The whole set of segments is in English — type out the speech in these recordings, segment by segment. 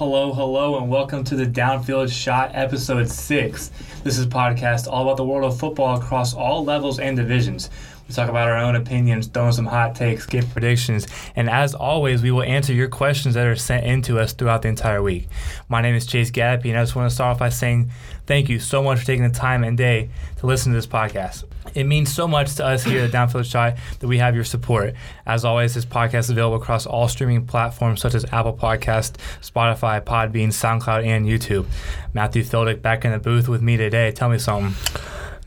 Hello, hello, and welcome to the Downfield Shot episode six. This is podcast all about the world of football across all levels and divisions. We talk about our own opinions, throwing some hot takes, give predictions, and as always, we will answer your questions that are sent in to us throughout the entire week. My name is Chace Gadapee, and I just want to start off by saying thank you so much for taking the time and day to listen to this podcast. It means so much to us here at Downfield Shot that we have your support. As always, this podcast is available across all streaming platforms such as Apple Podcast, Spotify, Podbean, SoundCloud, and YouTube. Matthew Feldick back in the booth with me today. Tell me something.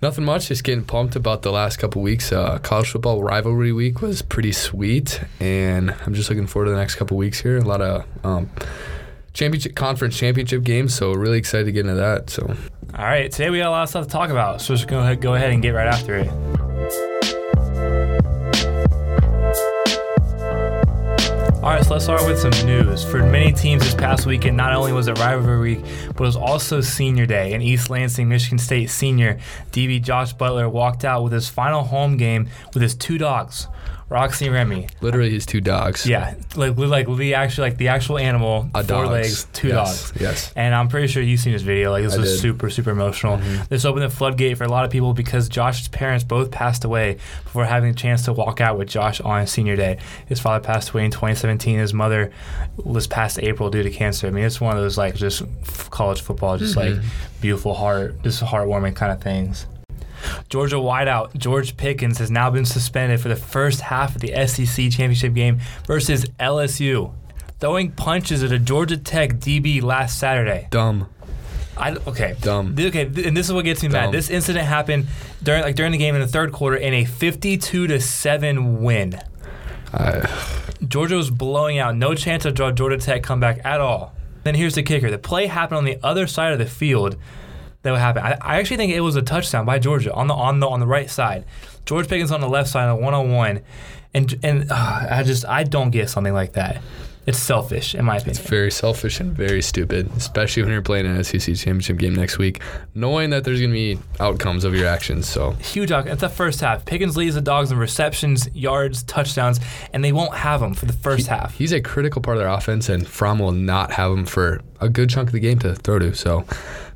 Nothing much. Just getting pumped about the last couple weeks. Uh, college football rivalry week was pretty sweet, and I'm just looking forward to the next couple weeks here. A lot of um, championship conference championship games, so really excited to get into that. So, all right, today we got a lot of stuff to talk about, so just go ahead, go ahead and get right after it. All right, so let's start with some news. For many teams this past weekend, not only was it rivalry week, but it was also senior day. And East Lansing, Michigan State senior DB Josh Butler walked out with his final home game with his two dogs. Roxy and Remy. Literally his two dogs. Yeah, like like the actual like the actual animal, A four dogs. legs, two Yes, dogs. yes. And I'm pretty sure you've seen this video. Like this I was did. super super emotional. Mm-hmm. This opened the floodgate for a lot of people because Josh's parents both passed away before having a chance to walk out with Josh on senior day. His father passed away in 2017. His mother was passed April due to cancer. I mean, it's one of those like just f- college football, just like mm-hmm. beautiful heart, just heartwarming kind of things. Georgia wideout George Pickens has now been suspended for the first half of the SEC championship game versus LSU, throwing punches at a Georgia Tech DB last Saturday. Dumb. I, okay, Dumb. Okay, and this is what gets me mad. This incident happened during like during the game in the third quarter in a 52 to seven win. I, Georgia was blowing out. No chance of draw Georgia Tech comeback at all. Then here's the kicker: the play happened on the other side of the field. That would happen. I, I actually think it was a touchdown by Georgia on the on the on the right side. George Pickens on the left side on one on one, and and uh, I just I don't get something like that. It's selfish in my opinion. It's very selfish and very stupid, especially when you're playing an SEC championship game next week, knowing that there's going to be outcomes of your actions. So, Huge. It's the first half. Pickens leads the dogs in receptions, yards, touchdowns, and they won't have them for the first half. he's a critical part of their offense, and Fromm will not have him for a good chunk of the game to throw to. So,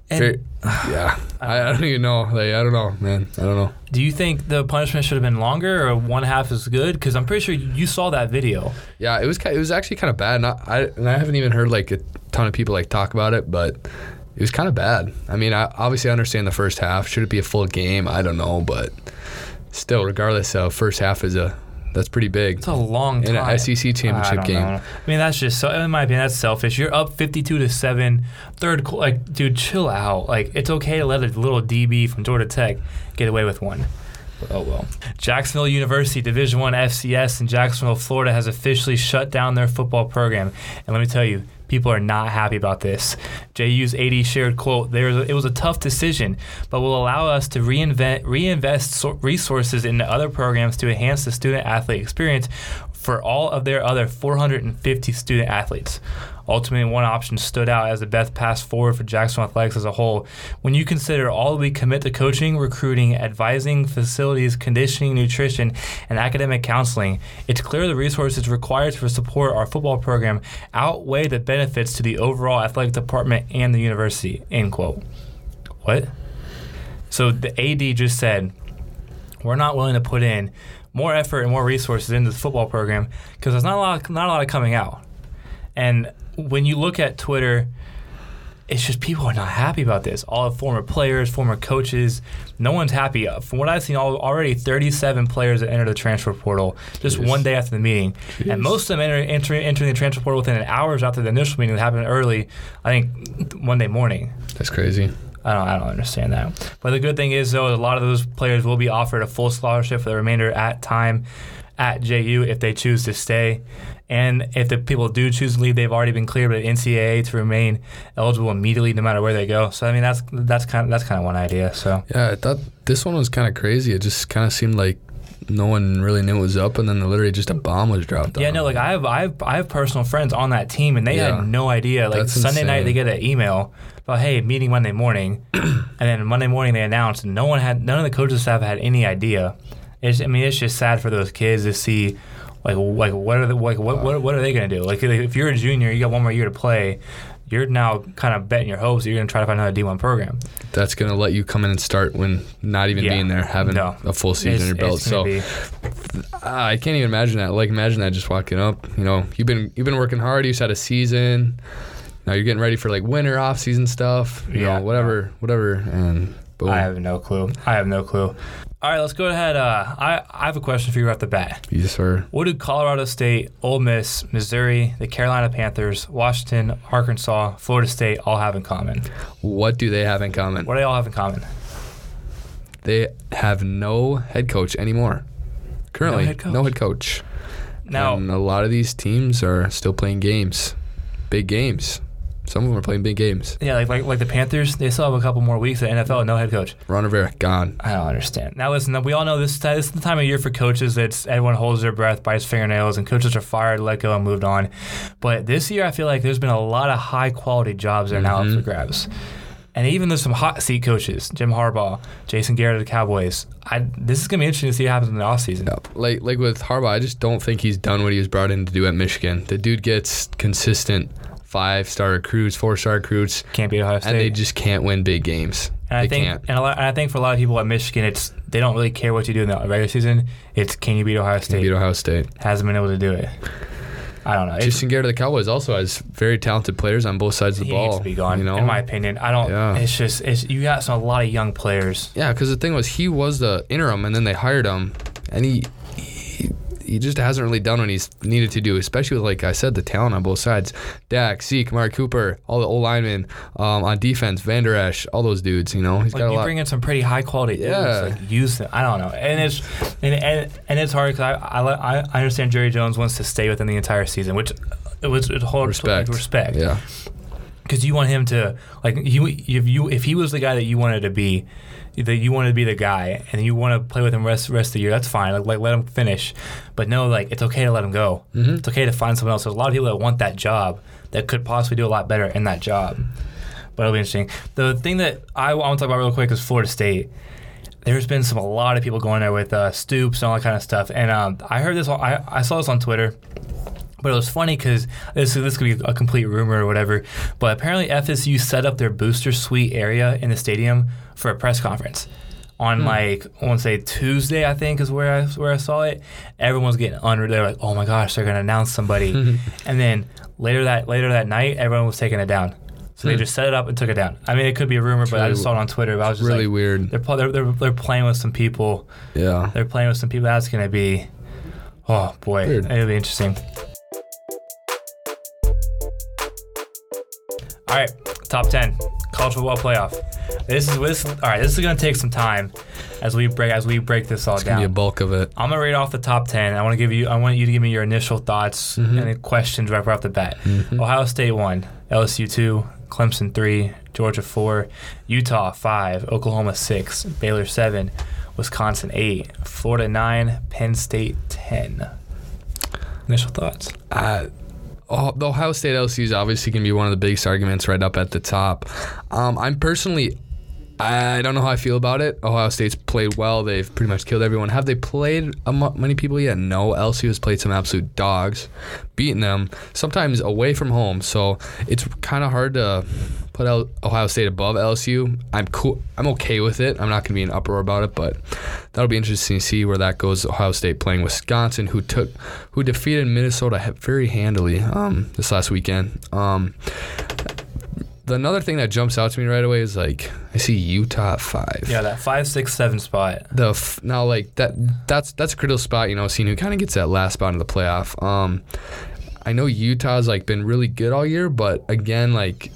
And- yeah, I, I don't even know. Like, I don't know, man. I don't know. Do you think the punishment should have been longer or one half is good? Because I'm pretty sure you saw that video. Yeah, it was it was actually kind of bad. Not, I and I haven't even heard like a ton of people like talk about it, but it was kind of bad. I mean, I obviously I understand the first half. Should it be a full game? I don't know, but still, regardless, uh, first half is a that's pretty big. It's a long In time. an SEC championship I game. know. I mean, that's just so. In my opinion, that's selfish. You're up 52 to seven, third. Like, dude, chill out. Like, it's okay to let a little DB from Georgia Tech get away with one. Oh well. Jacksonville University Division One FCS in Jacksonville, Florida, has officially shut down their football program. And let me tell you, people are not happy about this. JU's AD shared quote: "There, was a- it was a tough decision, but will allow us to reinvent, reinvest so- resources into other programs to enhance the student athlete experience for all of their other 450 student athletes." Ultimately, one option stood out as the best path forward for Jackson athletics as a whole. When you consider all we commit to coaching, recruiting, advising, facilities, conditioning, nutrition, and academic counseling, it's clear the resources required to support our football program outweigh the benefits to the overall athletic department and the university. End quote. What? So the AD just said, we're not willing to put in more effort and more resources into the football program because there's not a lot, not a lot of coming out. And when you look at Twitter, it's just people are not happy about this. All the former players, former coaches, no one's happy. From what I've seen, al- already 37 players that entered the transfer portal just Jeez. one day after the meeting, Jeez. and most of them enter, enter, entering the transfer portal within hours after the initial meeting that happened early. I think Monday morning. That's crazy. I don't, I don't understand that. But the good thing is, though, a lot of those players will be offered a full scholarship for the remainder at time at JU if they choose to stay. And if the people do choose to leave, they've already been cleared by the NCAA to remain eligible immediately, no matter where they go. So I mean, that's that's kind of that's kind of one idea. So Yeah, I thought this one was kind of crazy. It just kind of seemed like no one really knew it was up, and then literally just a bomb was dropped. yeah, on no, like I have I have I have personal friends on that team, and they Yeah. had no idea. Like That's Sunday night, they get an email about hey, meeting Monday morning, and then Monday morning they announced, and no one had none of the coaches staff had any idea. It's, I mean, it's just sad for those kids to see, like, like what are the like what what, what are they gonna do? Like, if you're a junior, you got one more year to play. you're now kind of betting your hopes that you're going to try to find another D1 program. That's gonna let you come in and start when not even Yeah. being there, having No. a full season on your belt. So be- I can't even imagine that. Like imagine that just walking up. You know, you've been you've been working hard. You just had a season. Now you're getting ready for like winter off season stuff. You Yeah. know, whatever, whatever, and boom. I have no clue. I have no clue. All right, let's go ahead. Uh, I, I have a question for you right off the bat. yes, sir. What do Colorado State, Ole Miss, Missouri, the Carolina Panthers, Washington, Arkansas, Florida State all have in common? What do they have in common? What do they all have in common? They have no head coach anymore. Currently, head coach. no head coach. Now, and a lot of these teams are still playing games, big games. Some of them are playing big games. yeah, like, like like the Panthers, they still have a couple more weeks at NFL no head coach. Ron Rivera gone. I don't understand. Now, listen, we all know this, this is the time of year for coaches that's everyone holds their breath, bites fingernails, and coaches are fired, let go, and moved on. But this year, I feel like there's been a lot of high quality jobs that are now up for grabs. And even there's some hot seat coaches, Jim Harbaugh, Jason Garrett of the Cowboys. I, this is going to be interesting to see what happens in the offseason. Yeah, like like with Harbaugh, I just don't think he's done what he was brought in to do at Michigan. The dude gets consistent five star recruits, four star recruits, Can't beat Ohio State. and they just can't win big games. And I they think, can't. and, a lot, and I think for a lot of people at Michigan, it's they don't really care what you do in the regular season. It's can you beat Ohio State? Beat Ohio State. Hasn't been able to do it. I don't know. Justin Garrett of the Cowboys also has very talented players on both sides of the he ball. needs to be gone. You know, in my opinion, I don't. Yeah. It's just it's you got some a lot of young players. Yeah, because the thing was, he was the interim, and then they hired him, and he, he just hasn't really done what he's needed to do, especially with, like I said, the talent on both sides. Dak, Zeke, Mark Cooper, all the old linemen um, on defense, Vander Esch, all those dudes. You know, he's Like got a you lot. bring in some pretty high quality Yeah. dudes. Like use them. I don't know, and it's and and, and it's hard because I, I I understand Jerry Jones wants to stay within the entire season, which it was a whole Respect. respect. yeah, because you want him to like you if you if he was the guy that you wanted to be that you wanted to be the guy and you want to play with him rest rest of the year that's fine like, like let him finish. But no like it's okay to let him go. Mm-hmm. it's okay to find someone else there's a lot of people that want that job that could possibly do a lot better in that job. But it'll be interesting. The thing that I want to talk about real quick is Florida State. There's been some a lot of people going there with uh, Stoops and all that kind of stuff. And um, I heard this I, I saw this on Twitter but it was funny because this this could be a complete rumor or whatever. But apparently FSU set up their booster suite area in the stadium for a press conference on hmm. like I want to say Tuesday. I think is where I where I saw it. Everyone was getting under. They're like, oh my gosh, they're gonna announce somebody. and then later that later that night, everyone was taking it down. So they hmm. just set it up and took it down. I mean, it could be a rumor, but I just saw it on Twitter. But I was just really like, weird. they're, they're, they're they're playing with some people. Yeah, They're playing with some people. That's gonna be, oh boy, Weird. it'll be interesting. Right, top ten college football playoff. This is this. All right, this is gonna take some time as we break as we break this all it's gonna be a down. bulk of it. I'm gonna read off the top ten. I want to give you. I want you to give me your initial thoughts Mm-hmm. and questions right off the bat. Ohio State one, LSU two, Clemson three, Georgia four, Utah five, Oklahoma six, Baylor seven, Wisconsin eight, Florida nine, Penn State ten. Initial thoughts. Uh, the Ohio State LSU is obviously going to be one of the biggest arguments right up at the top. Um, I'm personally, I don't know how I feel about it. Ohio State's played well. They've pretty much killed everyone. Have they played many people yet? No. LSU has played some absolute dogs, beating them sometimes away from home. So it's kind of hard to put Ohio State above LSU. I'm cool. I'm okay with it. I'm not going to be in uproar about it, but that'll be interesting to see where that goes. Ohio State playing Wisconsin, who took, who defeated Minnesota very handily um, this last weekend. Um, the another thing that jumps out to me right away is like I see Utah at five. Yeah, that five, six, seven spot. The f- now like that that's that's a critical spot. You know, seeing who kind of gets that last spot in the playoff. Um, I know Utah's like been really good all year, but again, like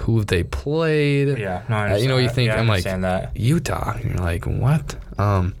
who have they played? Yeah, no, I understand Uh, you know, you think Yeah, I'm like that. Utah. And you're like, what? Um,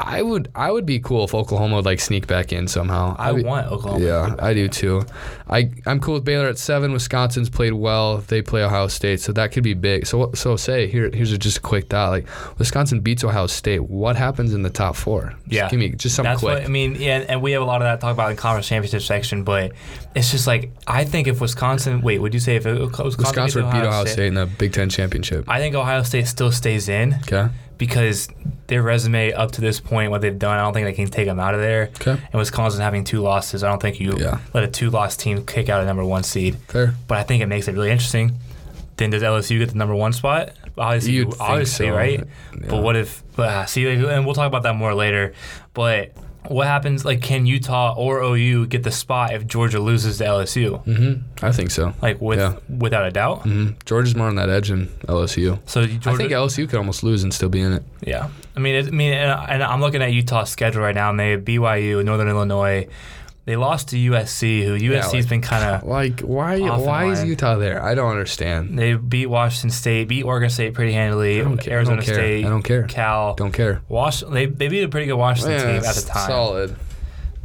I would I would be cool if Oklahoma would like sneak back in somehow. I want Oklahoma. yeah, I do too. I I'm cool with Baylor at seven. Wisconsin's played well. They play Ohio State, so that could be big. So so say here here's a, just a quick thought. Like Wisconsin beats Ohio State. What happens in the top four? Just Yeah. give me just something That's quick. what I mean. Yeah, and we have a lot of that talk about in the conference championship section, but it's just like I think if Wisconsin, wait, would you say if it, Wisconsin, Wisconsin beat Ohio State in the Big Ten championship. I think Ohio State still stays in Okay. Because their resume up to this point, what they've done, I don't think they can take them out of there. Okay. And Wisconsin having two losses, I don't think you Yeah. let a two-loss team kick out a number one seed. Fair. But I think it makes it really interesting. Then does LSU get the number one spot? Obviously, You'd obviously, so. right? Yeah. But what if? But uh, see, and we'll talk about that more later. But what happens? Like, can Utah or OU get the spot if Georgia loses to LSU? Mm-hmm. I think so. Like, with Yeah. without a doubt. hmm Georgia's more on that edge than LSU. So Georgia, I think LSU could almost lose and still be in it. Yeah, I mean, it, I mean, and, and I'm looking at Utah's schedule right now, and they have BYU, Northern Illinois. They lost to USC, who USC's like- been kind of. Like, why? Why is. Utah there? I don't understand. They beat Washington State, beat Oregon State pretty handily. I don't care. I Arizona care. State, I don't care. Cal, Don't care. Wash. They, they beat a pretty good Washington Yeah, team at the time. Solid.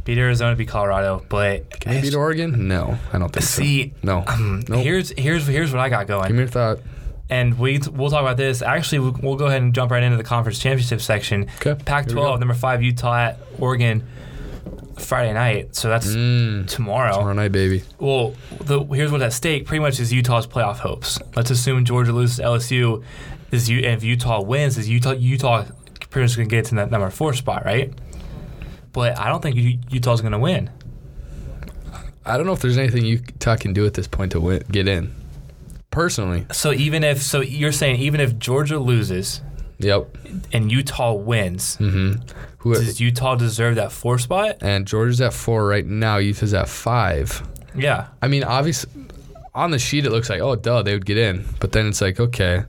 Beat Arizona, beat Colorado, but Can they beat Oregon? No, I don't think see, so. No. um, Nope. here's here's here's what I got going. Give me your thought. and we we'll talk about this. Actually, we'll, go ahead and jump right into the conference championship section. Okay. Pac-12, Here we go. number five Utah at Oregon, Friday night. So that's Mm. tomorrow. Tomorrow night, baby. Well, the, here's what's at stake. Pretty much is Utah's playoff hopes. Let's assume Georgia loses to LSU. Is you and if Utah wins, is Utah Utah pretty much gonna get to that number four spot, right? But I don't think U- Utah's gonna win. I don't know if there's anything Utah can do at this point to win, get in. Personally, So even if so, you're saying even if Georgia loses yep. and Utah wins, Mm-hmm. Who does Utah deserve that four spot? and Georgia's at four right now. Utah's at five. Yeah. I mean, obviously, on the sheet it looks like oh duh they would get in, but then it's like okay,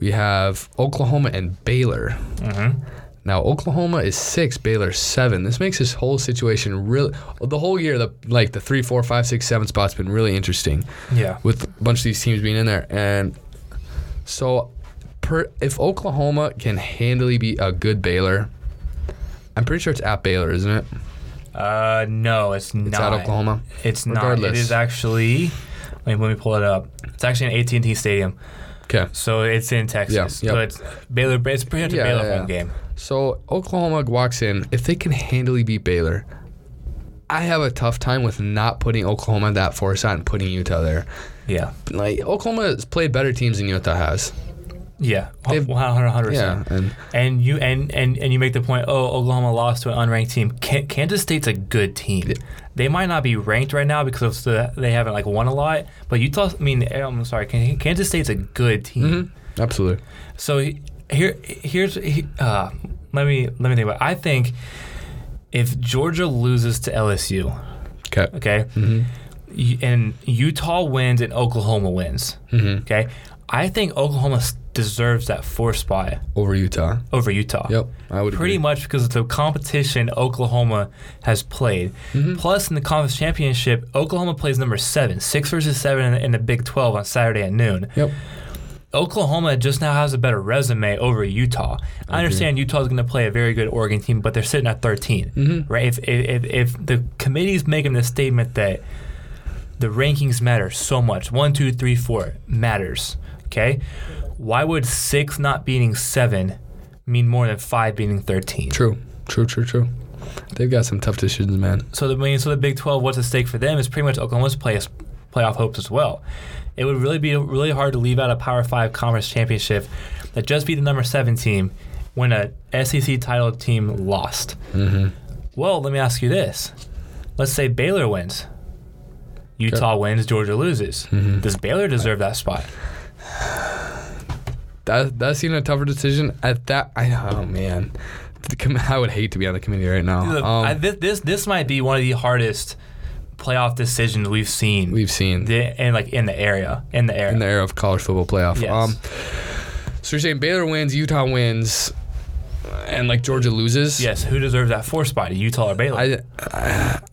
we have Oklahoma and Baylor. Mm-hmm. Now Oklahoma is six, Baylor seven. This makes this whole situation really the whole year the like the three, four, five, six, seven spots been really interesting Yeah. with a bunch of these teams being in there, and so per if Oklahoma can handily beat a good Baylor, I'm pretty sure it's at Baylor, isn't it? Uh, no, it's not. It's at Oklahoma. It's not. It Regardless. is actually. Let me, let me pull it up. It's actually an AT&T Stadium, Okay. so it's in Texas. Yeah, So it's Baylor. It's pretty much a Yeah, Baylor yeah, home yeah. game. So Oklahoma walks in. If they can handily beat Baylor, I have a tough time with not putting Oklahoma that four spot and putting Utah there. Yeah. Like Oklahoma has played better teams than Utah has. Yeah. They've- One hundred Yeah, percent. and And you and, and and you make the point. Oh, Oklahoma lost to an unranked team. Can, Kansas State's a good team. They might not be ranked right now because of the, they haven't like won a lot. But Utah. I mean, I'm sorry. Kansas State's a good team. mhm, absolutely. So here, here's uh, let me let me think about. It. I think if Georgia loses to LSU, Okay. okay, hmm and Utah wins and Oklahoma wins, hmm okay, I think Oklahoma s- deserves that four spot Over Utah. over Utah. Yep, I would Pretty agree. much because of the competition Oklahoma has played. Mm-hmm. Plus, in the conference championship, Oklahoma plays number seven, six versus seven in, the Big 12 on Saturday at noon. Yep. Oklahoma just now has a better resume over Utah. I understand Utah is going to play a very good Oregon team, but they're sitting at 13, Mhm. right? If, if, if the committee's making the statement that the rankings matter so much, one, two, three, four matters, okay? Why would six not beating seven mean more than five beating 13? True. True. True. True. They've got some tough decisions, man. So the I mean, so the Big 12, what's at stake for them is pretty much Oklahoma's play, playoff hopes as well. It would really be really hard to leave out a Power Five conference championship that just beat the number seven team when a SEC title team lost. hmm Well, let me ask you this: Let's say Baylor wins, Utah wins, Georgia loses. Mhm. Does Baylor deserve that spot? That that's even a tougher decision. At that, I oh man, The com- I would hate to be on the committee right now. Look, Um, I, this, this this might be one of the hardest playoff decisions we've seen. we've seen the, and like in the area, in the area. in the era of college football playoff. Yes. Um, so you're saying Baylor wins, Utah wins, and like Georgia loses? yes, who deserves that four spot? Utah or Baylor? I,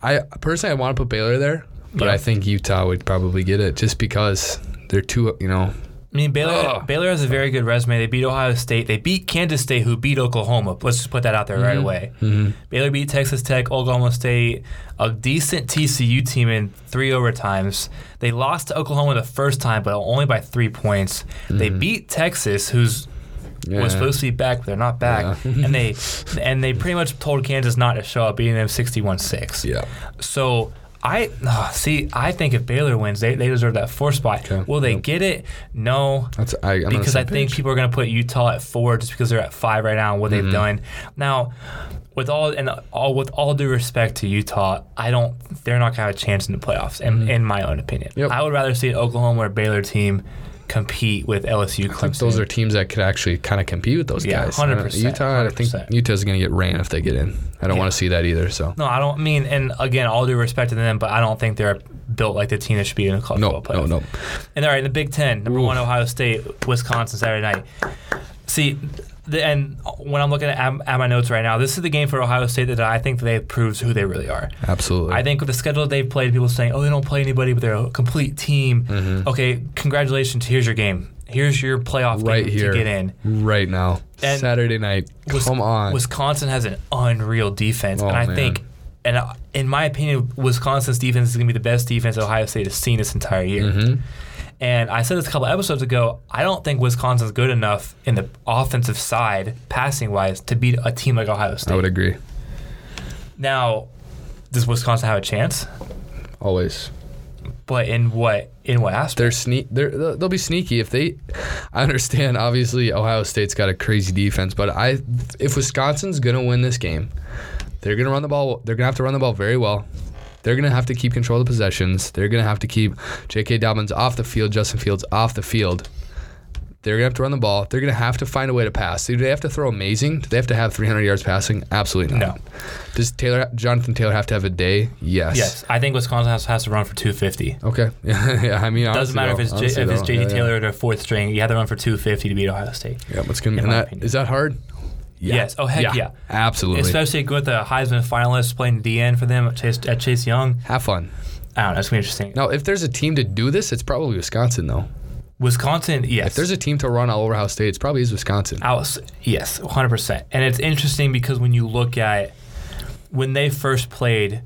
I, I personally I want to put Baylor there, but Yeah. I think Utah would probably get it just because they're too, you know. I mean, Baylor Ugh. Baylor has a very good resume. They beat Ohio State. They beat Kansas State, who beat Oklahoma. Let's just put that out there right away. Mm-hmm. Baylor beat Texas Tech, Oklahoma State, a decent TCU team in three overtimes. They lost to Oklahoma the first time, but only by three points. They beat Texas, who's Yeah. was supposed to be back, but they're not back. Yeah. and they and they pretty much told Kansas not to show up, beating them 61-6. Yeah. So I oh, see. I think if Baylor wins, they, they deserve that four spot. Okay. Will they Yep. get it? No, That's I, I'm because I think page. people are going to put Utah at four just because they're at five right now and what Mm-hmm. they've done. Now, with all and all with all due respect to Utah, I don't. They're not going to have a chance in the playoffs, in, in my own opinion. Mm-hmm. Yep. I would rather see an Oklahoma or Baylor team compete with LSU. I think those are teams that could actually kind of compete with those Yeah, guys. 100%, Utah, I think 100%. Utah's going to get ran if they get in. I don't Yeah. want to see that either. So No, I don't mean, and again, all due respect to them, but I don't think they're built like the team that should be in the college no, football no, playoff. no. And all right, in the Big Ten, number Oof. one, Ohio State, Wisconsin, Saturday night. See, the, and when I'm looking at, at my notes right now, this is the game for Ohio State that I think they proves who they really are. Absolutely. I think with the schedule they've played, people saying, "Oh, they don't play anybody, but they're a complete team." Mm-hmm. Okay, congratulations. Here's your game. Here's your playoff right game here, to get in. right now, And Saturday night. Come on. Wisconsin has an unreal defense, Oh, and I man. think, and uh, in my opinion, Wisconsin's defense is going to be the best defense Ohio State has seen this entire year. Mhm. And I said this a couple episodes ago. I don't think Wisconsin's good enough in the offensive side, passing wise, to beat a team like Ohio State. I would agree. Now, does Wisconsin have a chance? Always. But in what in what aspect? They're sneak. They're they'll they'll be sneaky if they. I understand. Obviously, Ohio State's got a crazy defense, but I if Wisconsin's gonna win this game, they're gonna run the ball. They're gonna have to run the ball very well. They're gonna have to keep control of the possessions. They're gonna have to keep J.K. Dobbins off the field, Justin Fields off the field. They're gonna have to run the ball. They're gonna have to find a way to pass. Do they have to throw amazing? Do they have to have 300 yards passing? Absolutely not. No. Does Taylor Jonathan Taylor have to have a day? Yes. yes, I think Wisconsin has, has to run for 250. Okay. yeah. I mean, it Doesn't matter if though, it's J, if it's JT yeah, yeah. Taylor or their fourth string. You have to run for 250 to beat Ohio State. Yeah, what's gonna in and that opinion. is that hard? Yeah. Yes. Oh, heck yeah. Absolutely. Especially with the Heisman finalists playing DN for them at Chase, at Chase Young. Have fun. I don't know. It's gonna be interesting. Now, if there's a team to do this, it's probably Wisconsin, though. Wisconsin, yes. If there's a team to run all over Ohio State, it's probably is Wisconsin. Was, yes, 100%. And it's interesting because when you look at when they first played,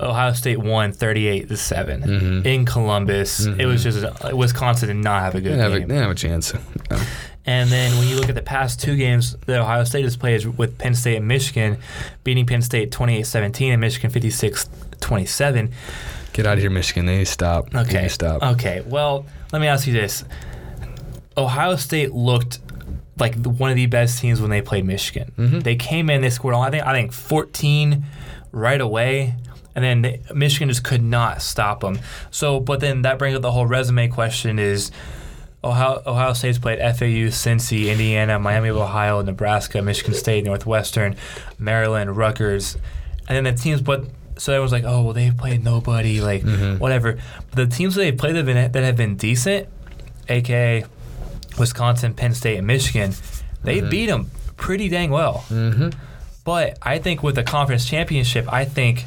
Ohio State won 38 to 7 Mm-hmm. in Columbus. It was just uh, Wisconsin did not have a good have, a, game. they have a chance. Yeah. And then when you look at the past two games that Ohio State has played is with Penn State and Michigan, beating Penn State 28-17 and Michigan 56-27. Get out of here, Michigan. They need to stop. They need Okay. to stop. Okay. Well, let me ask you this: Ohio State looked like the, one of the best teams when they played Michigan. Mm-hmm. They came in, they scored. I think I think 14 right away, and then they, Michigan just could not stop them. So, but then that brings up the whole resume question: is Ohio, Ohio State's played FAU, Cincy, Indiana, Miami of Ohio, Nebraska, Michigan State, Northwestern, Maryland, Rutgers, and then the teams. But so everyone's like, oh, well, they've played nobody, like Mm-hmm. whatever. But the teams that they've played that have been, that have been decent, aka Wisconsin, Penn State, and Michigan, they Mm-hmm. beat them pretty dang well. hmm But I think with the conference championship, I think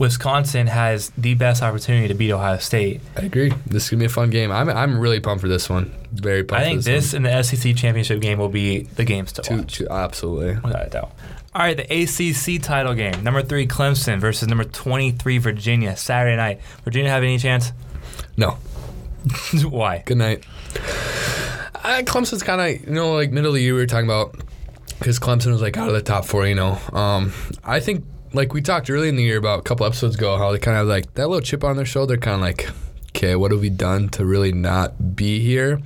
Wisconsin has the best opportunity to beat Ohio State. I agree. This is gonna be a fun game. I'm I'm really pumped for this one. Very pumped. I think for this one. and the SEC championship game will be the games to Two, watch. two, absolutely. Without a doubt. All right, the ACC title game. Number three, Clemson versus number 23, Virginia, Saturday night. Virginia have any chance? No. Why? Good night. Uh, Clemson's kind of you know like middle of the year we were talking about because Clemson was like out of the top four. You know, um, I think like we talked early in the year about a couple episodes ago how they kind of like that little chip on their shoulder, kind of like, okay, what have we done to really not be here?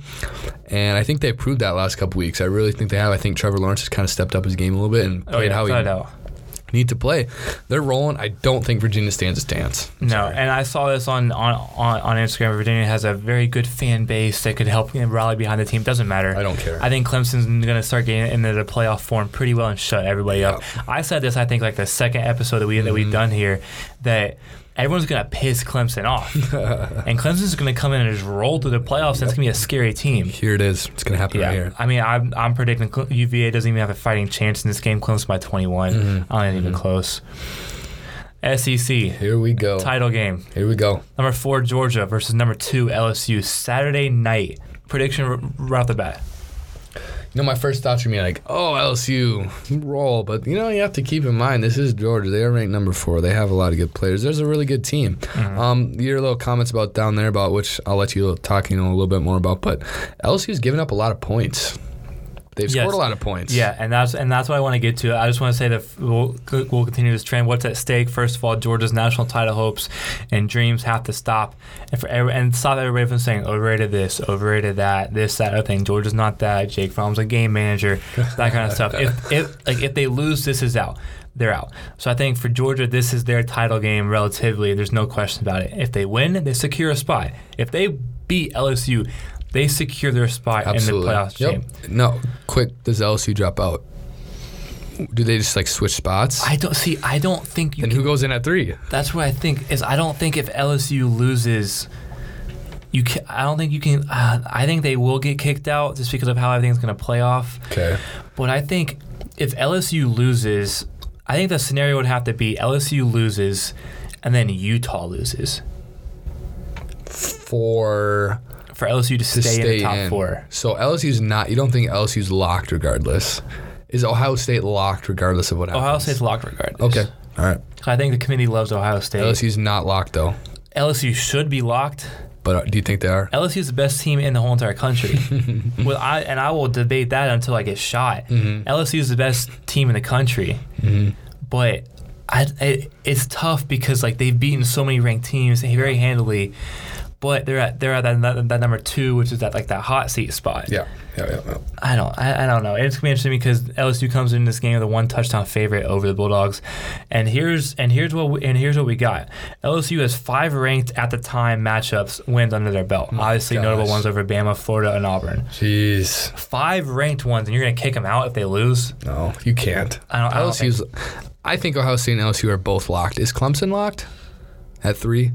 And I think they proved that last couple weeks. I really think they have. I think Trevor Lawrence has kind of stepped up his game a little bit and Oh, played yeah, how he. Need to play. They're rolling. I don't think Virginia stands a chance. No, and I saw this on, on, on, on Instagram. Virginia has a very good fan base that could help you know, rally behind the team. Doesn't matter. I don't care. I think Clemson's going to start getting into the playoff form pretty well and shut everybody up. I said this, I think, like the second episode that we that Mm-hmm. we've done here, that everyone's going to piss Clemson off, and Clemson's going to come in and just roll through the playoffs. and It's going to be a scary team. Here it is. It's gonna happen Yeah, right here. I mean, I'm, I'm predicting UVA doesn't even have a fighting chance in this game. Clemson by 21. Mm-hmm. I don't even close. SEC Here we go. title game. Here we go. Number four, Georgia versus number two, LSU. Saturday night. Prediction right off the bat. Know, my first thoughts are me like, oh, LSU roll, but you know, you have to keep in mind this is Georgia. They are ranked number four. They have a lot of good players. There's a really good team. Um, your little comments about down there about which I'll let you talk, you know, a little bit more about, but LSU's given up a lot of points. They've Yes. scored a lot of points. Yeah, and that's and that's what I want to get to. I just want to say that we'll, we'll continue this trend. What's at stake? First of all, Georgia's national title hopes and dreams have to stop, and for every, and stop everybody from saying overrated this, overrated that, this, that, other thing. Georgia's not that. Jake Fromm's a game manager, that kind of stuff. If if like if they lose, this is out. They're out. So I think for Georgia, this is their title game. Relatively, there's no question about it. If they win, they secure a spot. If they beat LSU, they secure their spot absolutely. in the playoffs. Yep. game. No, quick. Does LSU drop out? Do they just like switch spots? I don't see. I don't think you. and Can, who goes in at three? that's what I think is. I don't think if LSU loses, you can. I don't think you can. Uh, I think they will get kicked out just because of how everything's going to play off. Okay. But I think if LSU loses, I think the scenario would have to be LSU loses, and then Utah loses For for LSU to to stay, stay, in the top in. four. So LSU's not. You don't think LSU's locked regardless? Is Ohio State locked regardless of what happens? Ohio State's locked regardless. Okay. All right. I think the committee loves Ohio State. LSU's not locked though. LSU should be locked. But uh, do you think they are? LSU is the best team in the whole entire country. well, I and I will debate that until I get shot. Mm-hmm. LSU is the best team in the country, but I, it, it's tough because like they've beaten so many ranked teams very handily, but they're at they're at that, that, that number two, which is that like that hot seat spot. Yeah. Yeah. Yeah. yeah. I don't I, I don't know. It's gonna be interesting because LSU comes in this game with a one touchdown favorite over the Bulldogs, and here's and here's what we, and here's what we got. LSU has five ranked at the time matchups wins under their belt. Obviously, notable ones over Bama, Florida, and Auburn. Jeez. Five ranked ones, and you're gonna kick them out if they lose. No, you can't. I don't- I don't LSU's. I think Ohio State and LSU are both locked. Is Clemson locked at three?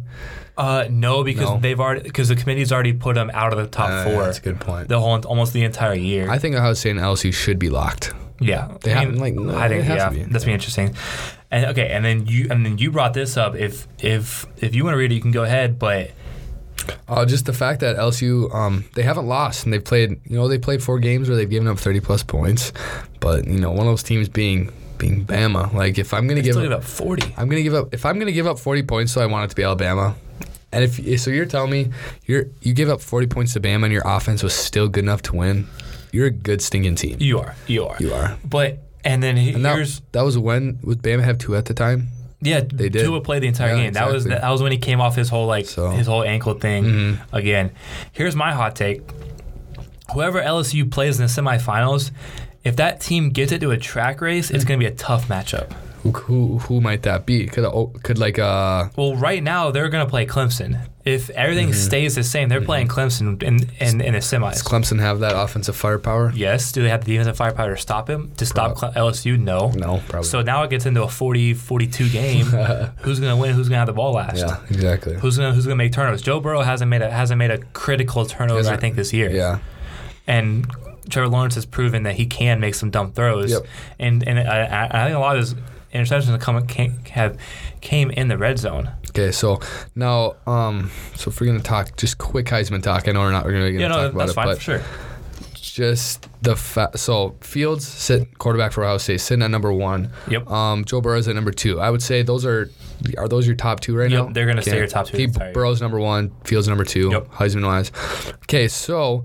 Uh, no, because No. they've already because the committee's already put them out of the top Uh, four. That's a good point. The whole almost the entire year. I think Ohio State and LSU should be locked. Yeah, They I have- like, no, I think they have yeah, to be. that's be interesting. And okay, and then you and then you brought this up. If if if you want to read it, you can go ahead. But Uh, just the fact that LSU, um, they haven't lost and they've played. You know, they played four games where they've given up thirty plus points. But you know, one of those teams being being Bama. Like if I'm gonna give, up, give up forty. I'm gonna give up. If I'm gonna give up forty points, so I want it to be Alabama. And if so, you're telling me you're you give up forty points to Bama and your offense was still good enough to win. You're a good stinking team. You are, you are, You are. But and then he- And that, here's that was when would Bama have Tua at the time? yeah, they did. Tua played the entire Yeah, game. That was that was when he came off his whole like So- Mm-hmm. his whole ankle thing again. Here's my hot take: whoever LSU plays in the semifinals, if that team gets it to a track race, it's going to be a tough matchup. Who who, who might that be? Could oh, could like uh Well, right now they're going to play Clemson. If everything Mm-hmm. stays the same, they're playing Clemson in in, in the does semis. Clemson have that offensive firepower? Yes. Do they have the defensive firepower to stop him? To stop Cle- LSU? No. No, probably. So now it gets into a 40-42 game. who's going to win? Who's going to have the ball last? yeah, exactly. Who's going to who's going to make turnovers? Joe Burrow hasn't made a hasn't made a critical turnover I think this year. Yeah, And Trevor Lawrence has proven that he can make some dumb throws. Yep. And and I, I think a lot of his interceptions have come came, have came in the red zone. Okay, so now, um, so if we're gonna talk just quick Heisman talk, I know we're not we're gonna, Yeah, no, talk about that's it, fine but for sure. just the fa- so Fields sit quarterback for Ohio State sitting at number one. Yep. Um, Joe Burrow's at number two. I would say those are are those your top two right Yep, now? they're gonna stay your top two He, the entire year. Burrow's number one. Fields number two. Yep. Heisman wise. Okay, so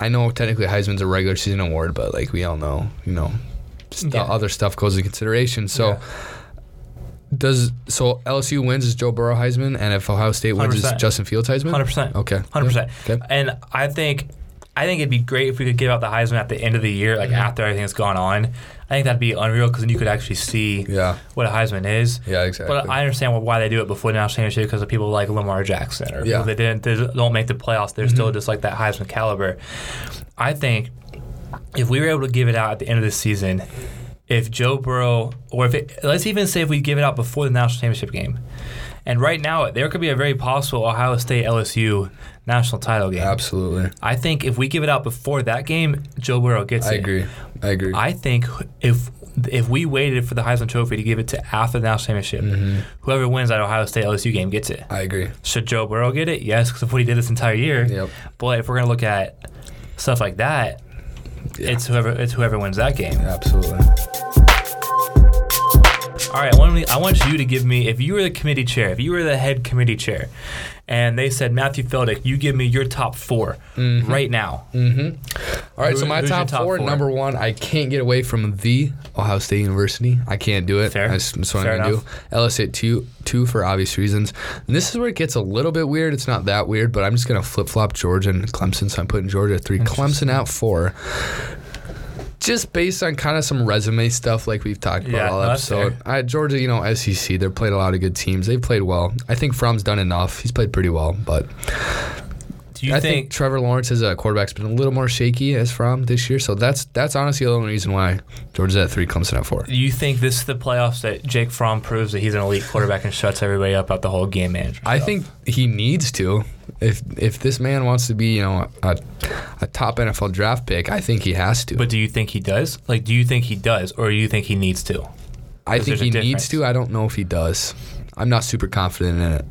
I know technically Heisman's a regular season award, but like we all know, you know, st- Yeah. other stuff goes into consideration. So. Yeah. Does so LSU wins is Joe Burrow Heisman, and if Ohio State wins is Justin Fields Heisman? Hundred percent. Okay. Hundred percent. Okay. And I think, I think it'd be great if we could give out the Heisman at the end of the year, like Mm-hmm. after everything's gone on. I think that'd be unreal because then you could actually see Yeah. what a Heisman is. Yeah, exactly. But I understand why they do it before the national championship because of people like Lamar Jackson or Yeah. Mm-hmm. people that didn't they don't make the playoffs. They're still just like that Heisman caliber. I think if we were able to give it out at the end of the season, if Joe Burrow or if it, let's even say if we give it out before the national championship game, and right now there could be a very possible Ohio State LSU national title game. Absolutely. I think if we give it out before that game, Joe Burrow gets I it. I agree. I agree. I think if if we waited for the Heisman Trophy to give it to after the national championship, Mm-hmm. whoever wins that Ohio State LSU game gets it. I agree. Should Joe Burrow get it? Yes, because of what he did this entire year. Yep. But if we're gonna look at stuff like that, Yeah. it's whoever it's whoever wins that game. Absolutely. All right, I want, me, I want you to give me if you were the committee chair, if you were the head committee chair, and they said, Matthew Feldick, you give me your top 4 mm-hmm. right now. Mm-hmm. All right, so my top, top four, four? Number one, I can't get away from the Ohio State University. I can't do it. Fair. That's, that's what Fair I'm gonna enough. do. LSU at two, two for obvious reasons. And this is where it gets a little bit weird. It's not that weird, but I'm just gonna flip flop Georgia and Clemson. So I'm putting Georgia at three, Clemson at four. Just based on kind of some resume stuff like we've talked about Yeah, all no, episode. I, Georgia, you know, SEC, they've played a lot of good teams. They've played well. I think Fromm's done enough. He's played pretty well, but Do you I think, think, Trevor Lawrence as a quarterback's been a little more shaky as Fromm this year. So that's that's honestly the only reason why Georgia's at three, Clemson at four. do you think this is the playoffs that Jake Fromm proves that he's an elite quarterback and shuts everybody up at the whole game manager? I stuff? think he needs to. If if this man wants to be, you know, a, a top NFL draft pick, I think he has to. But do you think he does? Like, do you think he does, or do you think he needs to? I think he needs to. I don't know if he does. I'm not super confident in it.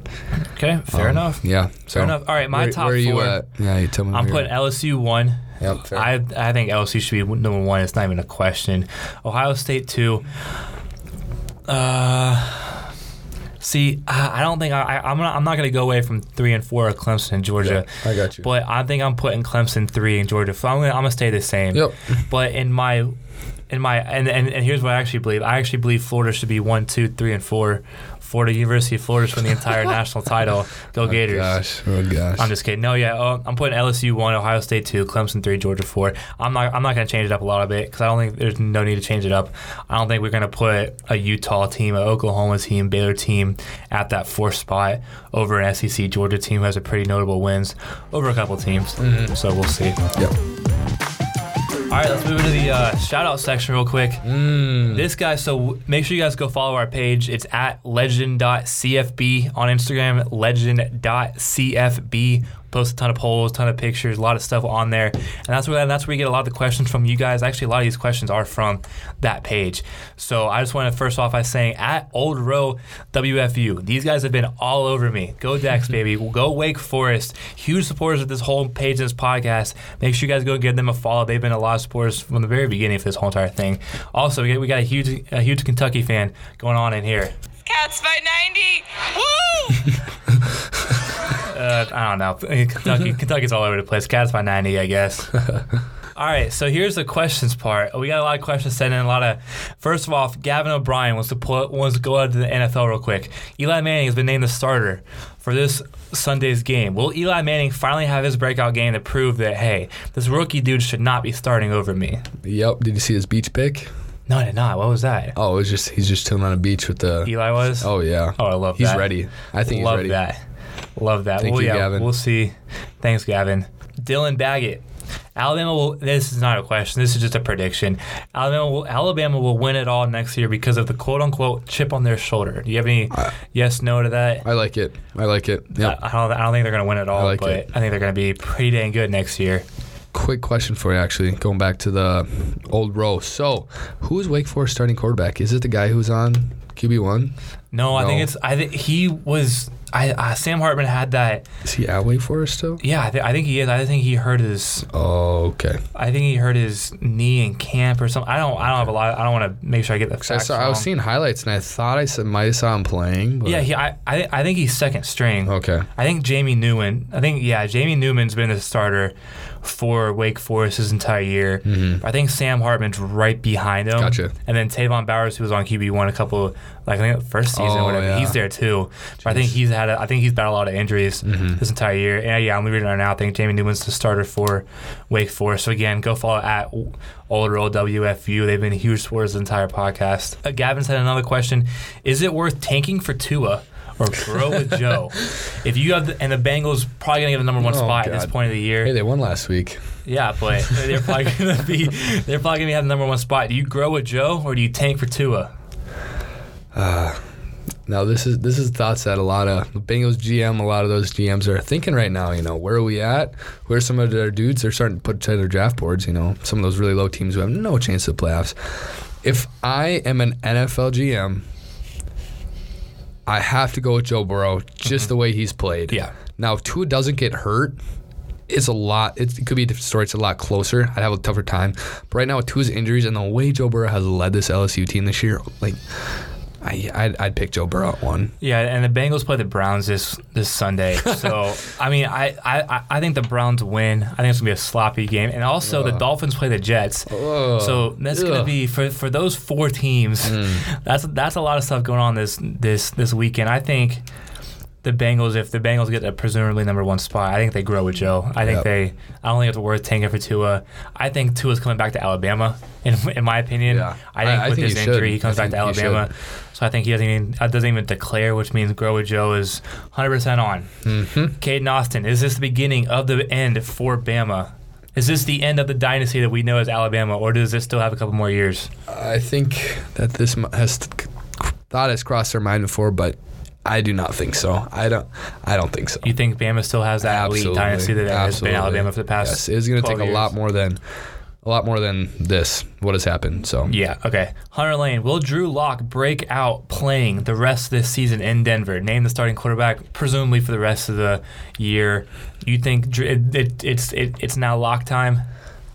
Okay, fair Um, enough. Yeah. So Fair enough. All right, my where, top where are you four. at? Yeah, you tell me. I'm putting LSU one. Yep, fair. I I think LSU should be number one. It's not even a question. Ohio State two. Uh, see, I, I don't think I, I I'm not I'm not gonna go away from three and four of Clemson and Georgia. I got you. But I think I'm putting Clemson three and Georgia. So I'm gonna I'm gonna stay the same. Yep. But in my in my and, and, and here's what I actually believe. I actually believe Florida should be one, two, three, and four. Florida University of Florida should win the entire national title. Go oh, Gators. Oh Gosh. Oh gosh. I'm just kidding. No, yeah, oh, I'm putting LSU one, Ohio State two, Clemson three, Georgia four. I'm not. I'm not going to change it up a lot of it because I don't think there's no need to change it up. I don't think we're going to put a Utah team, an Oklahoma team, Baylor team at that fourth spot over an SEC Georgia team who has a pretty notable wins over a couple teams. Mm-hmm. So we'll see. Yep. All right, let's move into the uh, shout out section real quick. Mm. This guy, so make sure you guys go follow our page. It's at legend.cfb on Instagram, legend.cfb. Post a ton of polls, ton of pictures, a lot of stuff on there, and that's where that's where we get a lot of the questions from you guys. Actually, a lot of these questions are from that page. So I just want to first off by saying at Old Row WFU, these guys have been all over me. Go Deacs, baby. Go Wake Forest. Huge supporters of this whole page and this podcast. Make sure you guys go give them a follow. They've been a lot of supporters from the very beginning for this whole entire thing. Also, we got, we got a huge a huge Kentucky fan going on in here. Cats by 90. Woo! Uh, I don't know. Kentucky, Kentucky's all over the place. Cats by 90, I guess. All right, so here's the questions part. We got a lot of questions sent in. A lot of. First of all, Gavin O'Brien wants to put wants to go out to the NFL real quick. Eli Manning has been named the starter for this Sunday's game. Will Eli Manning finally have his breakout game to prove that hey, this rookie dude should not be starting over me? Yep. Did you see his beach pick? No, I did not. What was that? Oh, it was just he's just chilling on a beach with the. Eli was. Oh yeah. Oh, I love that. He's that. ready. I think Love he's ready. that. Love that. Thank well, you, yeah, Gavin. We'll see. Thanks, Gavin. Dylan Baggett. Alabama will. This is not a question. This is just a prediction. Alabama will. Alabama will win it all next year because of the quote unquote chip on their shoulder. Do you have any yes, no to that? I like it. I like it. Yep. I, I don't. I don't think they're going to win it all, like but it. I think they're going to be pretty dang good next year. Quick question for you, actually, going back to the old row. So, who is Wake Forest starting quarterback? Is it the guy who's on QB one? No, I think it's. I think he was. I uh, Sam Hartman had that. Is he at Wake Forest still? Yeah, I, th- I think he is. I think he hurt his. Oh, okay. I think he hurt his knee in camp or something. I don't. I don't have a lot. I don't want to make sure I get the 'Cause I, facts saw, I was seeing highlights and I thought I said, might have saw him playing. But Yeah, he. I, I. I think he's second string. Okay. I think Jamie Newman. I think yeah, Jamie Newman's been the starter for Wake Forest his entire year. I think Sam Hartman's right behind him. Mm-hmm. Gotcha. And then Tayvon Bowers, who was on QB one a couple, like I think first season, Oh, or whatever. yeah. He's there too. But I think he's had. A, I think he's battled a lot of injuries Mm-hmm. this entire year. And yeah, I'm reading it right now. I think Jamie Newman's the starter for Wake Forest. So again, go follow at Old Row WFU. They've been huge of the entire podcast. Uh, Gavin's had another question: Is it worth tanking for Tua? Or grow with Joe. If you have the, and the Bengals probably gonna get the number one Oh, spot at this point of the year. Hey, they won last week. Yeah, but they're probably gonna be they're probably gonna have the number one spot. Do you grow with Joe or do you tank for Tua? Uh, now this is this is thoughts that a lot of the Bengals GM, a lot of those GMs are thinking right now. You know, where are we at? Where's some of their dudes? They're starting to put to their draft boards. You know, some of those really low teams who have no chance of playoffs. If I am an NFL GM, I have to go with Joe Burrow, just mm-hmm. the way he's played. Yeah. Now, if Tua doesn't get hurt, it's a lot. It, it could be a different story. It's a lot closer. I'd have a tougher time. But right now, with Tua's injuries and the way Joe Burrow has led this LSU team this year, like I, I'd, I'd pick Joe Burrow at one. Yeah, and the Bengals play the Browns this this Sunday. So I mean, I, I, I think the Browns win. I think it's gonna be a sloppy game, and also the Dolphins play the Jets. So that's gonna be for, for those four teams. Mm. That's that's a lot of stuff going on this this this weekend. I think the Bengals, if the Bengals get a presumably number one spot, I think they grow with Joe. I think Yep. they. I don't think it's worth tanking for Tua. I think Tua's coming back to Alabama. In, in my opinion, Yeah. I think I- I with think his he should. injury, he comes back to Alabama. So I think he doesn't even uh, doesn't even declare, which means grow with Joe is 100 percent on. Mm-hmm. Caden Austin, is this the beginning of the end for Bama? Is this the end of the dynasty that we know as Alabama, or does this still have a couple more years? I think that this has thought has crossed their mind before, but I do not think so. I don't. I don't think so. You think Bama still has that elite Absolutely. dynasty that has been Alabama for the past? Yes, it's going to 12 take a lot more than a lot more than this. What has happened? So Yeah. Okay. Hunter Lane. Will Drew Lock break out playing the rest of this season in Denver? Name the starting quarterback, presumably for the rest of the year. You think it, it, it's it, it's now lock time?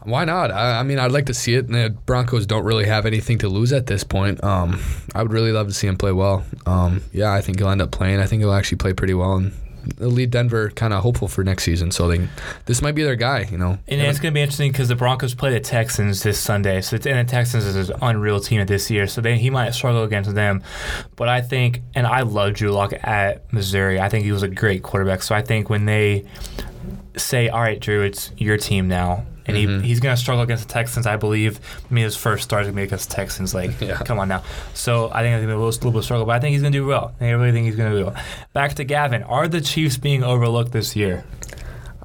Why not? I, I mean, I'd like to see it. And the Broncos don't really have anything to lose at this point. Um, I would really love to see him play well. Um, yeah, I think he'll end up playing. I think he'll actually play pretty well and. They'll lead Denver kind of hopeful for next season, so they, this might be their guy. You know, And it's going to be interesting because the Broncos play the Texans this Sunday. So it's, and the Texans is an unreal team this year. So they, he might struggle against them. But I think, and I love Drew Lock at Missouri. I think he was a great quarterback. So I think when they say, all right, Drew, it's your team now. And Mm-hmm. he, he's going to struggle against the Texans, I believe. I mean, his first start is going to be against the Texans. Like, Yeah. come on now. So I think it's going to be a little, little bit of struggle, but I think he's going to do well. I really think he's going to do well. Back to Gavin. Are the Chiefs being overlooked this year?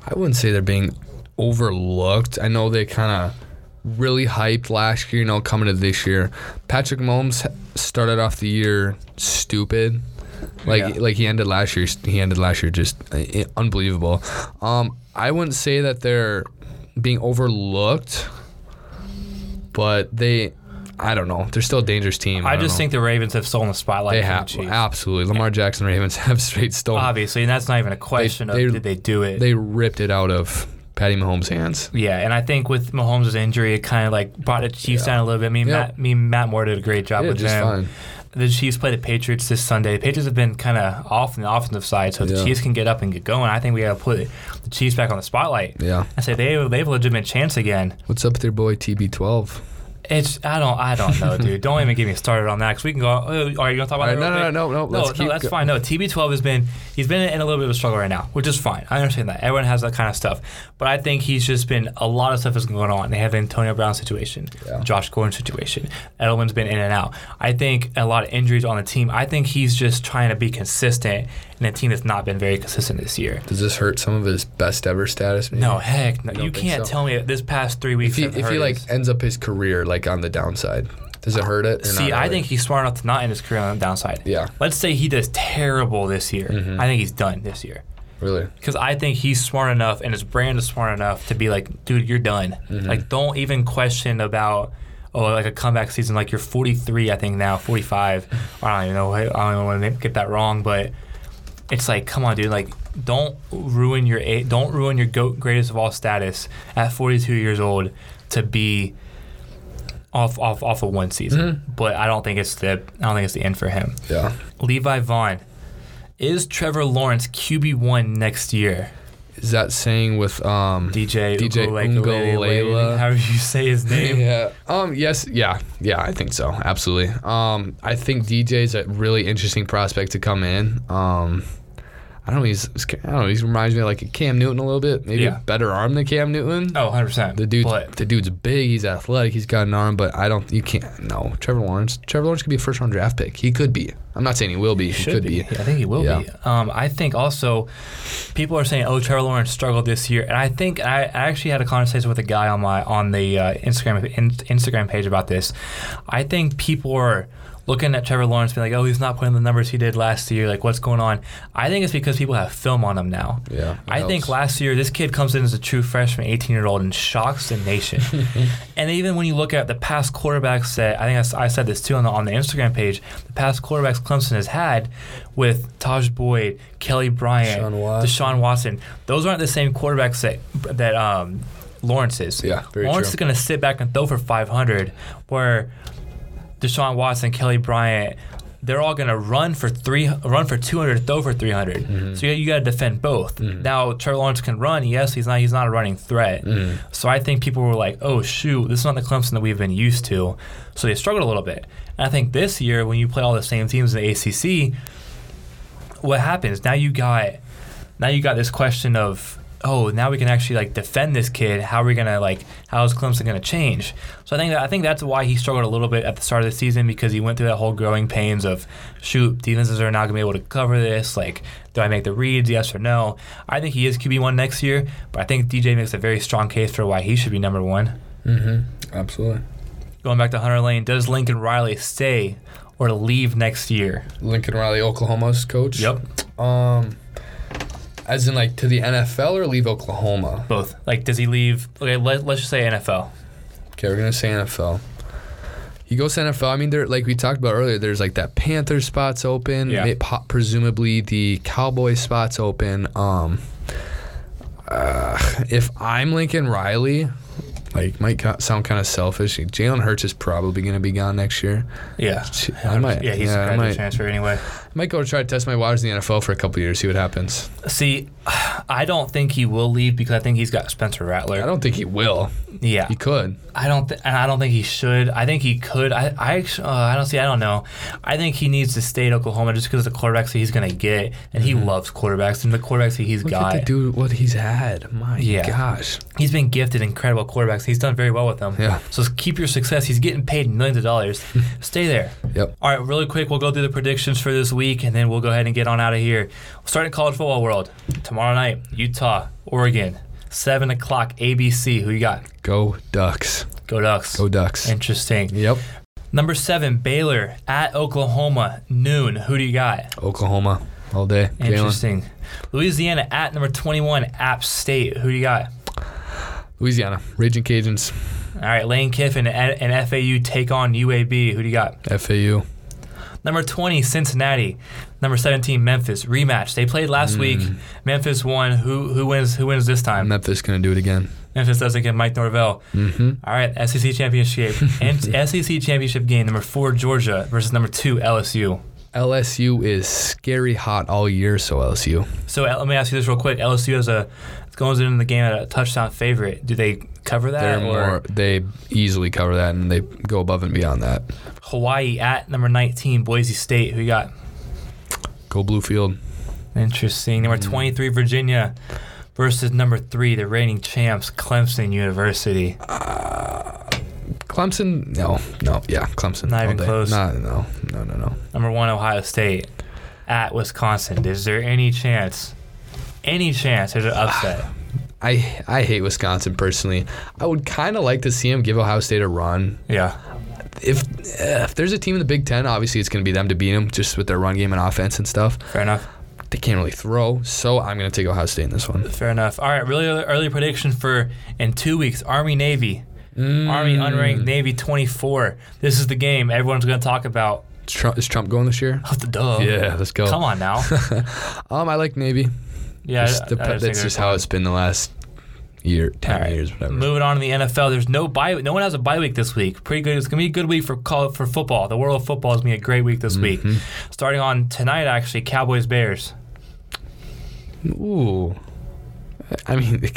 I wouldn't say they're being overlooked. I know they kind of really hyped last year, you know, coming to this year. Patrick Mahomes started off the year stupid. Like Yeah. like he ended last year. He ended last year just uh, unbelievable. Um, I wouldn't say that they're being overlooked, but they, I don't know. They're still a dangerous team. I don't just know. think the Ravens have stolen the spotlight. they from the have absolutely. Lamar Jackson Ravens have straight stolen. Obviously, and that's not even a question they- of did they do it. They ripped it out of Patty Mahomes' hands. yeah, and I think with Mahomes' injury, it kind of like brought the Chiefs Yeah. down a little bit. I mean, Yeah. Matt, me and Matt Moore did a great job Yeah, with just them. The Chiefs play the Patriots this Sunday. The Patriots have been kind of off on the offensive side, so if the Chiefs can get up and get going, I think we got to put the Chiefs back on the spotlight. Yeah. I say they they have a legitimate chance again. What's up with your boy TB12? It's I don't I don't know, dude. Don't even get me started on that because we can go. Oh, are you gonna talk about right, that? no, no, no, no, no, let's no. keep That's go- fine. No, TB12 has been he's been in a little bit of a struggle right now, which is fine. I understand that. Everyone has that kind of stuff, but I think he's just been a lot of stuff is going on. They have the Antonio Brown situation, Yeah. Josh Gordon situation. Edelman's been in and out. I think a lot of injuries on the team. I think he's just trying to be consistent in a team that's not been very consistent this year. Does this hurt some of his best ever status? Maybe? No, heck, no. You can't so? tell me that this past three weeks. If he if he like his- ends up his career like on the downside, does it hurt it? See, I think he's smart enough to not end his career on the downside. Yeah. Let's say he does terrible this year. Mm-hmm. I think he's done this year. really. Because I think he's smart enough and his brand is smart enough to be like, dude, you're done. Mm-hmm. Like, don't even question about, oh, like a comeback season. Like, you're 43, I think now, 45. I don't even know. I don't even want to get that wrong, but it's like, come on, dude. Like, don't ruin your don't ruin your goat greatest of all status at 42 years old to be off off off of one season. Mm-hmm. But I don't think it's the I don't think it's the end for him. Yeah. Levi Vaughn. Is Trevor Lawrence QB one next year? Is that saying with um DJ DJ Ugalele. However you say his name. yeah. Um. Yes. Yeah. Yeah. I think so. Absolutely. Um. I think DJ is a really interesting prospect to come in. Um. I don't know. He's. I don't know. He reminds me of like a Cam Newton a little bit. Maybe Yeah. a better arm than Cam Newton. Oh, 100%. The dude. The dude's big. He's athletic. He's got an arm, but I don't. You can't. No. Trevor Lawrence. Trevor Lawrence could be a first round draft pick. He could be. I'm not saying he will be. He, should could be. be. I think he will Yeah. be. Um, I think also people are saying, "Oh, Trevor Lawrence struggled this year," and I think I, I actually had a conversation with a guy on my on the uh, Instagram in, Instagram page about this. I think people are looking at Trevor Lawrence, being like, "Oh, he's not putting the numbers he did last year. Like, what's going on?" I think it's because people have film on him now. Yeah, I think last year this kid comes in as a true freshman, 18 year old, and shocks the nation. and even when you look at the past quarterbacks that I think I said this too on the on the Instagram page, the past quarterbacks Clemson has had with Tajh Boyd, Kelly Bryant, Deshaun Watson. Deshaun Watson, those aren't the same quarterbacks that that um, Lawrence is. Yeah, Lawrence true. is going to sit back and throw for 500, where Deshaun Watson, Kelly Bryant. they're all gonna run for three, run for 200, throw for 300. Mm-hmm. So you, you got to defend both. Now Trevor Lawrence can run. Yes, he's not. He's not a running threat. Mm-hmm. So I think people were like, "Oh shoot, this is not the Clemson that we've been used to." So they struggled a little bit. And I think this year, when you play all the same teams in the ACC, what happens now? You got now you got this question of oh now we can actually like defend this kid. How are we gonna like how is clemson gonna change? So i think that i think that's why he struggled a little bit at the start of the season because he went through that whole growing pains of shoot defenses are not gonna be able to cover this. Like do i make the reads yes or no? I think he is qb1 next year but i think dj makes a very strong case for why he should be number one. Mhm. Absolutely. going back to hunter lane does lincoln riley stay or leave next year? Lincoln Riley, Oklahoma's coach. yep. Um, as in like to the NFL or leave Oklahoma? both like does he leave okay let, let's just say nfl Okay, we're gonna say NFL. He goes to NFL. I mean, there like we talked about earlier. There's like that Panther spots open. Yeah. May- po- presumably the Cowboy spots open. Um, uh, if I'm Lincoln Riley, like might sound kind of selfish. Jalen Hurts is probably gonna be gone next year. Yeah, I might- Yeah, he's yeah, a might- transfer anyway. I might go try to test my waters in the NFL for a couple years, see what happens. See, I don't think he will leave because I think he's got Spencer Rattler. I don't think he will. yeah, He could. I don't, th- and I don't think he should. I think he could. I, I, uh, I don't see. I don't know. I think he needs to stay at Oklahoma just because of the quarterbacks that he's gonna get, and he loves quarterbacks and the quarterbacks that he's Mm-hmm. Look got. at the dude, what he's had. My Yeah. gosh. He's been gifted incredible quarterbacks. He's done very well with them. Yeah. So keep your success. He's getting paid millions of dollars. Stay there. Yep. All right, really quick, we'll go through the predictions for this week, and then we'll go ahead and get on out of here. We'll start in college football world tomorrow night. Utah, Oregon, seven o'clock ABC. Who you got? Go Ducks. Go Ducks. Go Ducks. Interesting. Yep. Number seven, Baylor at Oklahoma, noon. Who do you got? Oklahoma all day. Interesting. Louisiana at number 21, App State. Who do you got? Louisiana. Raging Cajuns. All right, Lane Kiffin and, and FAU take on UAB. Who do you got? FAU. Number 20, Cincinnati. Number 17, Memphis. Rematch. They played last Mm. week. Memphis won. Who who wins who wins this time? Memphis gonna do it again. Memphis doesn't get Mike Norvell. Mm-hmm. All right, SEC championship. and SEC championship game number 4 Georgia versus number 2 LSU. LSU is scary hot all year, so LSU. So let me ask you this real quick. LSU has a goes into the game at a touchdown favorite. Do they cover that They're or more they easily cover that and they go above and beyond that. Hawaii at number 19 Boise State? Who you got? Go Bluefield. Interesting. Number hmm. 23 Virginia versus number 3 the reigning champs Clemson University. Uh, Clemson, no, no, yeah, Clemson. Not even day. close. Nah, no, no, no, no. Number 1 Ohio State at Wisconsin. Is there any chance any chance there's an upset? I I hate Wisconsin personally. I would kind of like to see him give Ohio State a run. yeah. If if there's a team in the Big Ten, obviously it's going to be them to beat them, just with their run game and offense and stuff. Fair enough. They can't really throw, so I'm going to take Ohio State in this one. Fair enough. All right, really early, prediction for in 2 weeks Army Navy. Army unranked Navy 24. This is the game everyone's going to talk about. Is Trump, is Trump going this year? Oh, the duh. Yeah, let's go. Come on now. Um, I like Navy. Yeah, Just the- I just that's just how it's been the last year, ten right. years, whatever. Moving on to the NFL, there's no bye. No one has a bye week this week. Pretty good. It's gonna be a good week for call for football. The world of football is gonna be a great week this week. Mm-hmm. Starting on tonight, actually, Cowboys Bears. Ooh. I mean, the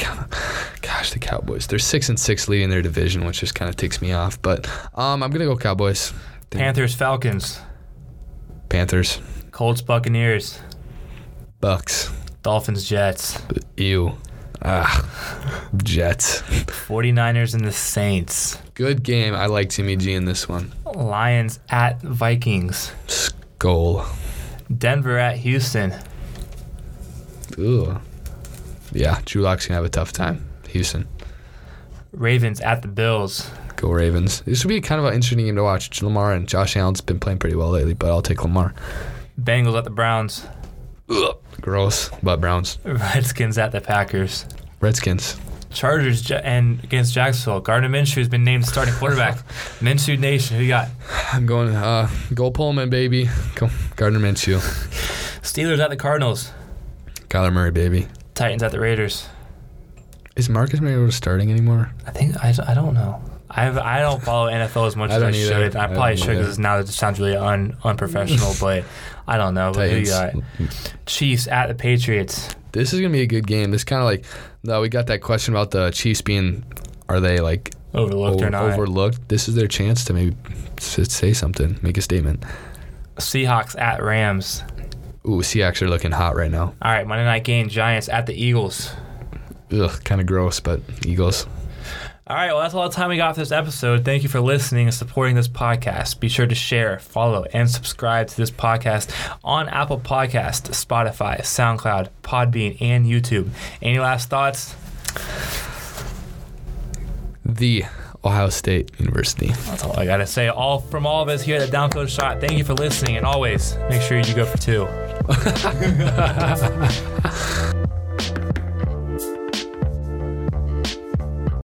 gosh, the Cowboys. They're six and six leading their division, which just kind of ticks me off. But um, I'm gonna go Cowboys. Panthers Falcons. Panthers. Colts Buccaneers. Bucks. Dolphins Jets. Ew. Ah. Jets. 49ers and the Saints. Good game. I like Timmy G in this one. Lions at Vikings. Skol. Denver at Houston. Ooh. Yeah, Drew Lock's gonna have a tough time. Houston. Ravens at the Bills. Go Ravens. This would be kind of an interesting game to watch. Lamar and Josh Allen's been playing pretty well lately, but I'll take Lamar. Bengals at the Browns. Ugh. Gross. But Browns. Redskins at the Packers. Redskins. Chargers and against Jacksonville. Gardner Minshew has been named starting quarterback. Minshew Nation. Who you got? I'm going uh go Pullman, baby. Go Gardner Minshew. Steelers at the Cardinals. Kyler Murray, baby. Titans at the Raiders. Is Marcus Mariota starting anymore? I think I, I don't know. I I don't follow NFL as much I as I either. should. I I probably should because now it just sounds really un, unprofessional. but I don't know. But who you got? Chiefs at the Patriots. This is gonna be a good game. This kind of like, no, we got that question about the Chiefs being, are they like Overlooked over- or not? overlooked? This is their chance to maybe say something, make a statement. Seahawks at Rams. Ooh, Seahawks are looking hot right now. All right, Monday night game. Giants at the Eagles. Ugh, kind of gross, but Eagles. All right, well, that's all the time we got for this episode. Thank you for listening and supporting this podcast. Be sure to share, follow, and subscribe to this podcast on Apple Podcast, Spotify, SoundCloud, Podbean, and YouTube. Any last thoughts? The Ohio State University. That's all I got to say. All from all of us here at the Downfield Shot. Thank you for listening, and always make sure you go for two.